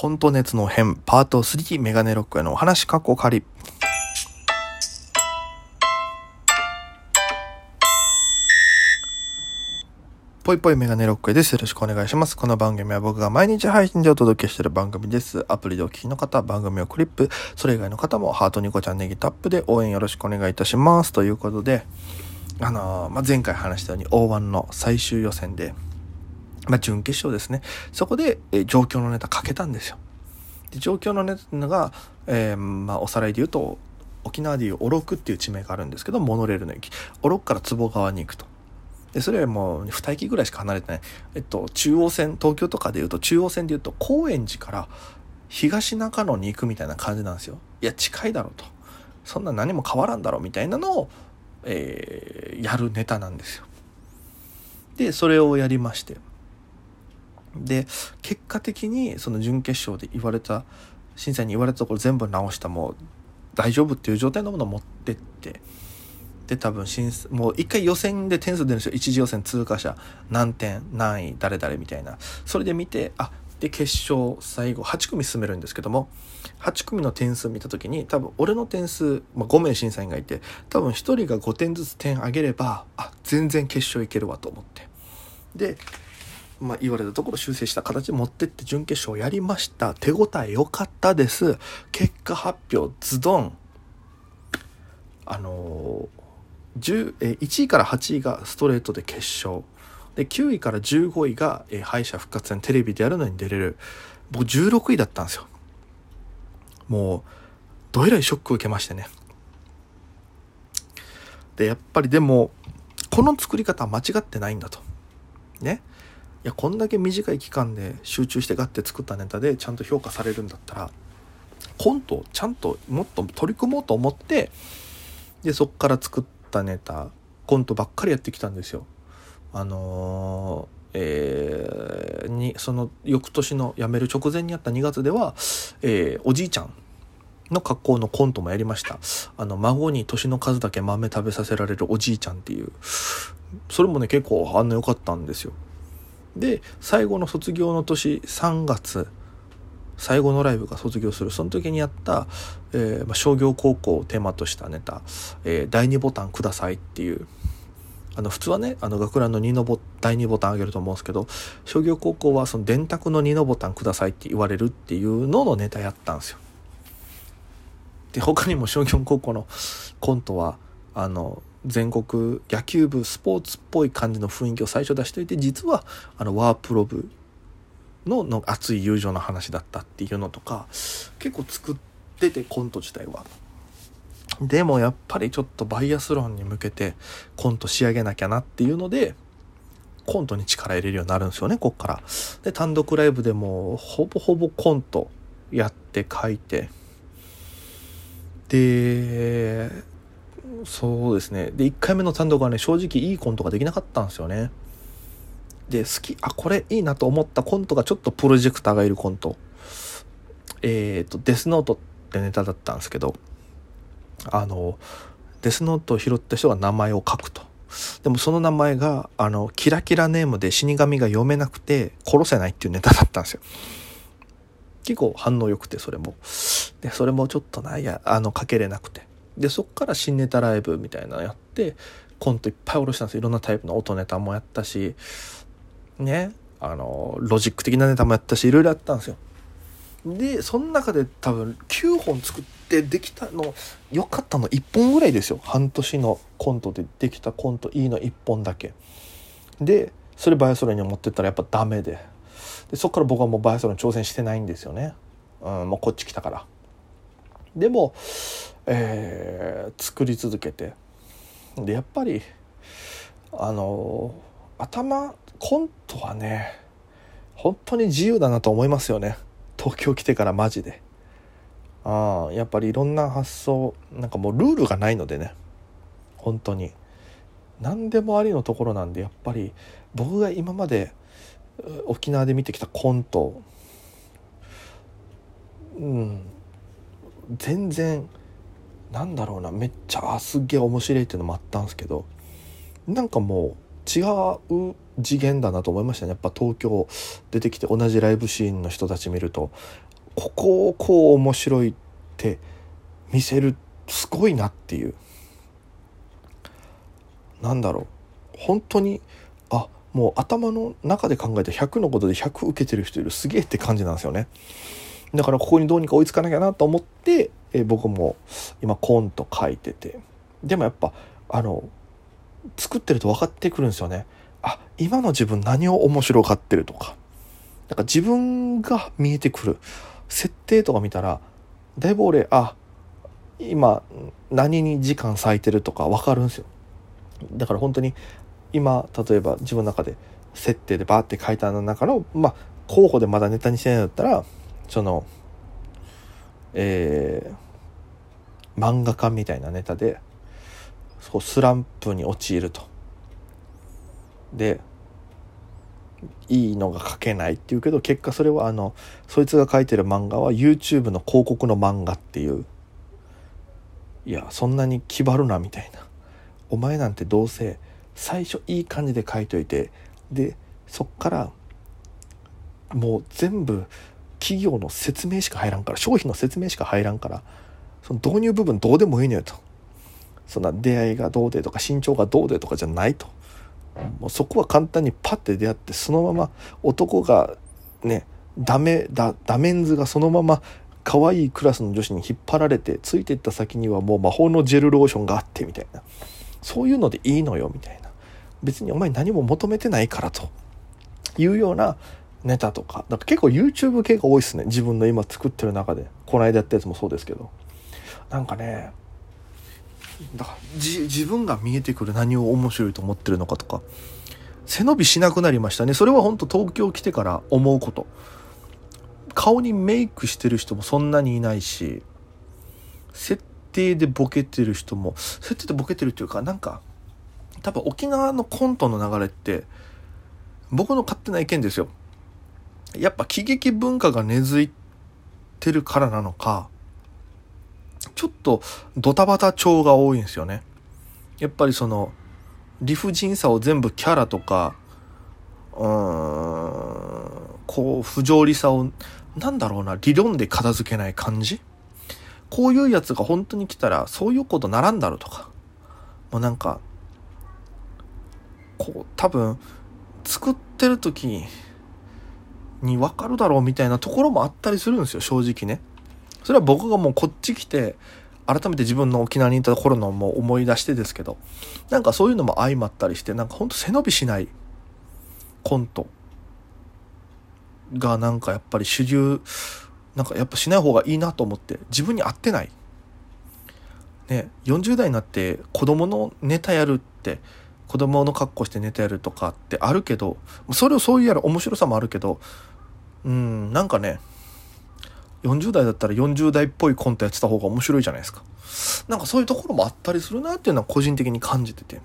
コント熱の編パート3メガネロックへのお話かっこ仮。ぽいぽいメガネロックです。よろしくお願いします。この番組は僕が毎日配信でお届けしている番組です。アプリでお聞きの方、番組をクリップ、それ以外の方もハートニコちゃんネギタップで応援よろしくお願いいたします。ということで、あのーまあ、前回話したように O1 の最終予選で、まあ、準決勝ですね。そこで、えー状況のネタかけたんですよ。で状況のネタが、えーまあ、おさらいで言うと、沖縄でいう小禄っていう地名があるんですけど、モノレールの駅。小禄から坪川に行くと。で、それはもう2駅ぐらいしか離れてない。えっと、中央線、東京とかで言うと、中央線で言うと、高円寺から東中野に行くみたいな感じなんですよ。いや、近いだろうと。そんな何も変わらんだろうみたいなのを、えーやるネタなんですよ。で、それをやりまして。で、結果的にその準決勝で言われた、審査員に言われたところ全部直したもう大丈夫っていう状態のものを持ってって、で多分審査もう一回予選で点数出るんですよ。一次予選通過者何点何位誰々みたいな。それで見てあで決勝最後8組進めるんですけども8組の点数見た時に多分俺の点数、まあ、5名審査員がいて多分1人が5点ずつ点上げればあ全然決勝いけるわと思って。で、まあ、言われたところ修正した形持ってって準決勝やりました。手応え良かったです。結果発表ズドン。あのーえ1位から8位がストレートで決勝。で9位から15位が、え敗者復活戦テレビでやるのに出れる。僕16位だったんですよ。もうどえらいショックを受けましてね。でやっぱりでもこの作り方は間違ってないんだと。ね。いやこんだけ短い期間で集中してガッて作ったネタでちゃんと評価されるんだったらコントをちゃんともっと取り組もうと思ってでそっから作ったネタコントばっかりやってきたんですよ。あのーえーにその翌年の辞める直前にあった2月では、えーおじいちゃんの格好のコントもやりました。あの孫に年の数だけ豆食べさせられるおじいちゃんっていう。それもね結構反応良かったんですよ。で最後の卒業の年3月最後のライブが卒業するその時にやった、えーまあ、商業高校をテーマとしたネタ「えー第2ボタンください」っていうあの普通はねあの学ランの2のボ第2ボタンあげると思うんですけど商業高校はその電卓の2のボタンくださいって言われるっていうののネタやったんですよ。で他にも商業高校のコントはあの全国野球部スポーツっぽい感じの雰囲気を最初出しておいて実はあのワープロ部のの熱い友情の話だったっていうのとか結構作っててコント自体は。でもやっぱりちょっとバイアスロンに向けてコント仕上げなきゃなっていうのでコントに力入れるようになるんですよねこっから。で単独ライブでもほぼほぼコントやって書いてでそうですね。で1回目の単独はね正直いいコントができなかったんですよね。で好きあこれいいなと思ったコントがちょっとプロジェクターがいるコント。えっ、とデスノートってネタだったんですけどあのデスノートを拾った人が名前を書くと。でもその名前があのキラキラネームで死神が読めなくて殺せないっていうネタだったんですよ。結構反応良くてそれも。でそれもちょっとないやあの書けれなくて。でそっから新ネタライブみたいなのやってコントいっぱい下ろしたんですいろんなタイプの音ネタもやったしねあのロジック的なネタもやったしいろいろやったんですよ。でその中で多分9本作ってできたの良かったの1本ぐらいですよ。半年のコントでできたコントいいの1本だけ。でそれバイアスロに持ってったらやっぱダメで。でそっから僕はもうバイアスロン挑戦してないんですよね、うん、もうこっち来たから。でも、えー作り続けて。でやっぱりあの頭コントはね本当に自由だなと思いますよね。東京来てからマジで。ああやっぱりいろんな発想なんかもうルールがないのでね。本当に。何でもありのところなんでやっぱり僕が今まで沖縄で見てきたコント。うん。全然なんだろうなめっちゃあすっげえ面白いっていうのもあったんですけどなんかもう違う次元だなと思いましたね。やっぱ東京出てきて同じライブシーンの人たち見るとここをこう面白いって見せるすごいなっていう。なんだろう。本当にあもう頭の中で考えて100のことで100受けてる人いるすげえって感じなんですよね。だからここにどうにか追いつかなきゃなと思って、え僕も今コント書いてて。でもやっぱあの作ってると分かってくるんですよね。あ今の自分何を面白がってるとか。なんか自分が見えてくる。設定とか見たらだいぶ俺あ今何に時間割いてるとか分かるんですよ。だから本当に今例えば自分の中で設定でバーって書いた中のまあ候補でまだネタにしてないんだったらそのえー、漫画家みたいなネタでそうスランプに陥ると。でいいのが書けないっていうけど結果それはあのそいつが書いてる漫画は YouTube の広告の漫画っていういやそんなに気張るなみたいなお前なんてどうせ最初いい感じで書いといてでそっからもう全部企業の説明しか入らんから商品の説明しか入らんからその導入部分どうでもいいのよと。そんな出会いがどうでとか身長がどうでとかじゃないと。もうそこは簡単にパッて出会ってそのまま男がねダメだダメンズがそのまま可愛いクラスの女子に引っ張られてついていった先にはもう魔法のジェルローションがあってみたいな。そういうのでいいのよみたいな。別にお前何も求めてないからと。いうようなネタとか。だから結構 YouTube 系が多いっすね。自分の今作ってる中で。この間やったやつもそうですけど。なんかねだから自分が見えてくる何を面白いと思ってるのかとか。背伸びしなくなりましたね。それは本当東京来てから思うこと。顔にメイクしてる人もそんなにいないし設定でボケてる人も設定でボケてるっていうかなんか多分沖縄のコントの流れって僕の勝手な意見ですよ。やっぱ喜劇文化が根付いてるからなのかちょっとドタバタ調が多いんですよね。やっぱりその理不尽さを全部キャラとかうーんこう不条理さをなんだろうな理論で片付けない感じ？こういうやつが本当に来たらそういうことならんだろうとかもうなんかこう多分作ってる時に分かるだろうみたいなところもあったりするんですよ正直ね。それは僕がもうこっち来て、改めて自分の沖縄にいた頃のも思い出してですけど、なんかそういうのも相まったりして、なんかほんと背伸びしないコントがなんかやっぱり主流、なんかやっぱしない方がいいなと思って、自分に合ってない。ね、40代になって子供のネタやるって、子供の格好してネタやるとかってあるけど、それをそういうやる面白さもあるけど、うん、なんかね、40代だったら40代っぽいコントやってた方が面白いじゃないですか。なんかそういうところもあったりするなっていうのは個人的に感じてて。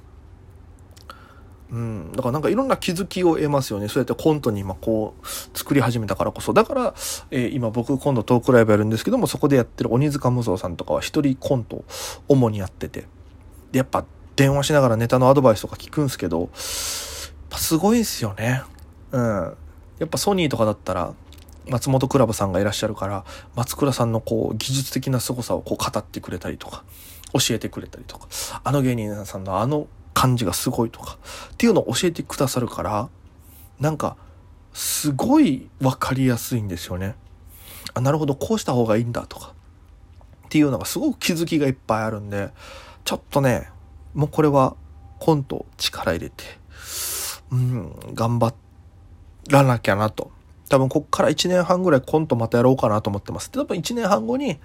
うん。だからなんかいろんな気づきを得ますよね。そうやってコントに今こう作り始めたからこそ。だから、えー、今僕今度トークライブやるんですけども、そこでやってる鬼塚無双さんとかは一人コントを主にやってて。で、やっぱ電話しながらネタのアドバイスとか聞くんすけど、やっぱすごいですよね。うん。やっぱソニーとかだったら、松本クラブさんがいらっしゃるから松倉さんのこう技術的な凄さをこう語ってくれたりとか教えてくれたりとかあの芸人さんのあの感じがすごいとかっていうのを教えてくださるからなんかすごい分かりやすいんですよね。あなるほどこうした方がいいんだとかっていうのがすごく気づきがいっぱいあるんでちょっとねもうこれはコント力入れてうん頑張らなきゃなと多分こっから1年半ぐらいコントまたやろうかなと思ってます。で多分1年半後に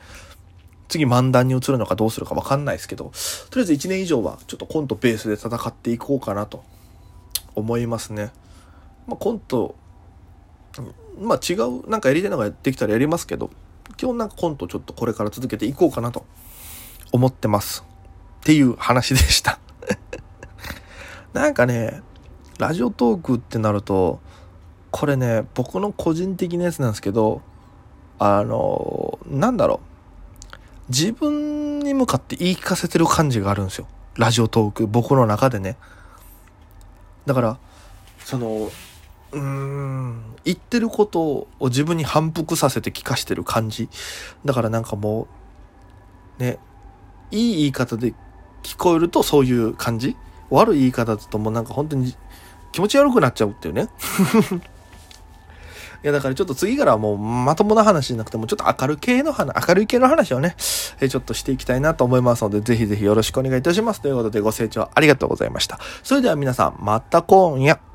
次漫談に移るのかどうするかわかんないですけど、とりあえず1年以上はちょっとコントベースで戦っていこうかなと思いますね。まあ、コント、まあ違う、なんかやりたいのができたらやりますけど、基本なんかコントちょっとこれから続けていこうかなと思ってます。っていう話でした なんかね、ラジオトークってなると、これね、僕の個人的なやつなんですけど、あの、なんだろう。自分に向かって言い聞かせてる感じがあるんですよ。ラジオトーク、僕の中でね。だから、その、うーん、言ってることを自分に反復させて聞かしてる感じ。だからなんかもう、ね、いい言い方で聞こえるとそういう感じ？悪い言い方だともうなんか本当に気持ち悪くなっちゃうっていうね。いや、だからちょっと次からはもうまともな話じゃなくても、ちょっと明る系の話、明るい系の話をね、えちょっとしていきたいなと思いますので、ぜひぜひよろしくお願いいたします。ということでご清聴ありがとうございました。それでは皆さん、また今夜。